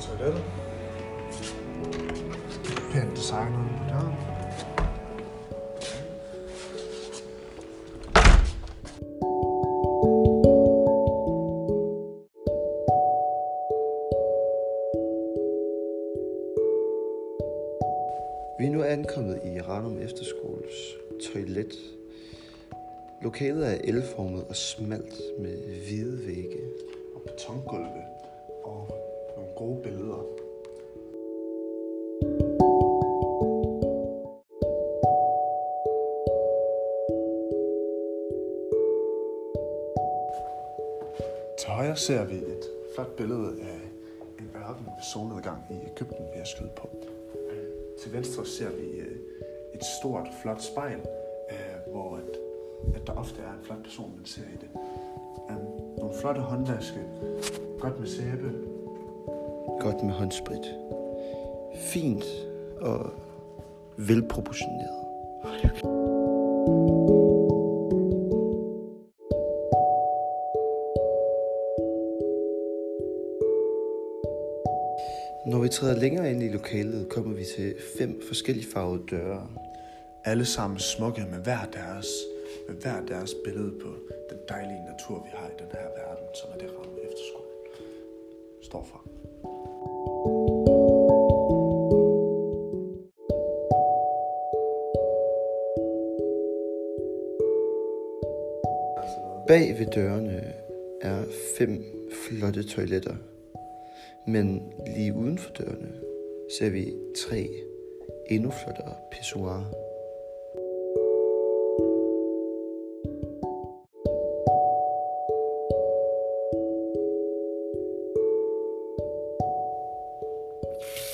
toilettet. Pænt designet på døren. Vi er nu ankommet i Ranum Efterskoles toilet. Lokalet er elformet og smalt med hvide vægge. Og betongulve. Og nogle gode billeder. Til højre ser vi et flot billede af en ørken ved solnedgang i Ægypten, vi har skudt på. Til venstre ser vi øh, et stort, flot spejl, øh, hvor at, at der ofte er en flot person, man ser i det. Øhm, nogle flotte håndvaske, godt med sæbe, Godt med håndsprit. Fint og velproportioneret. Når vi træder længere ind i lokalet, kommer vi til fem forskellige farvede døre. alle sammen smukke med hver deres, med hver deres billede på den dejlige natur, vi har i den her verden, som er det ramme efterskole står for. Bag ved dørene er fem flotte toiletter, men lige uden for dørene ser vi tre endnu flottere pissoirer. you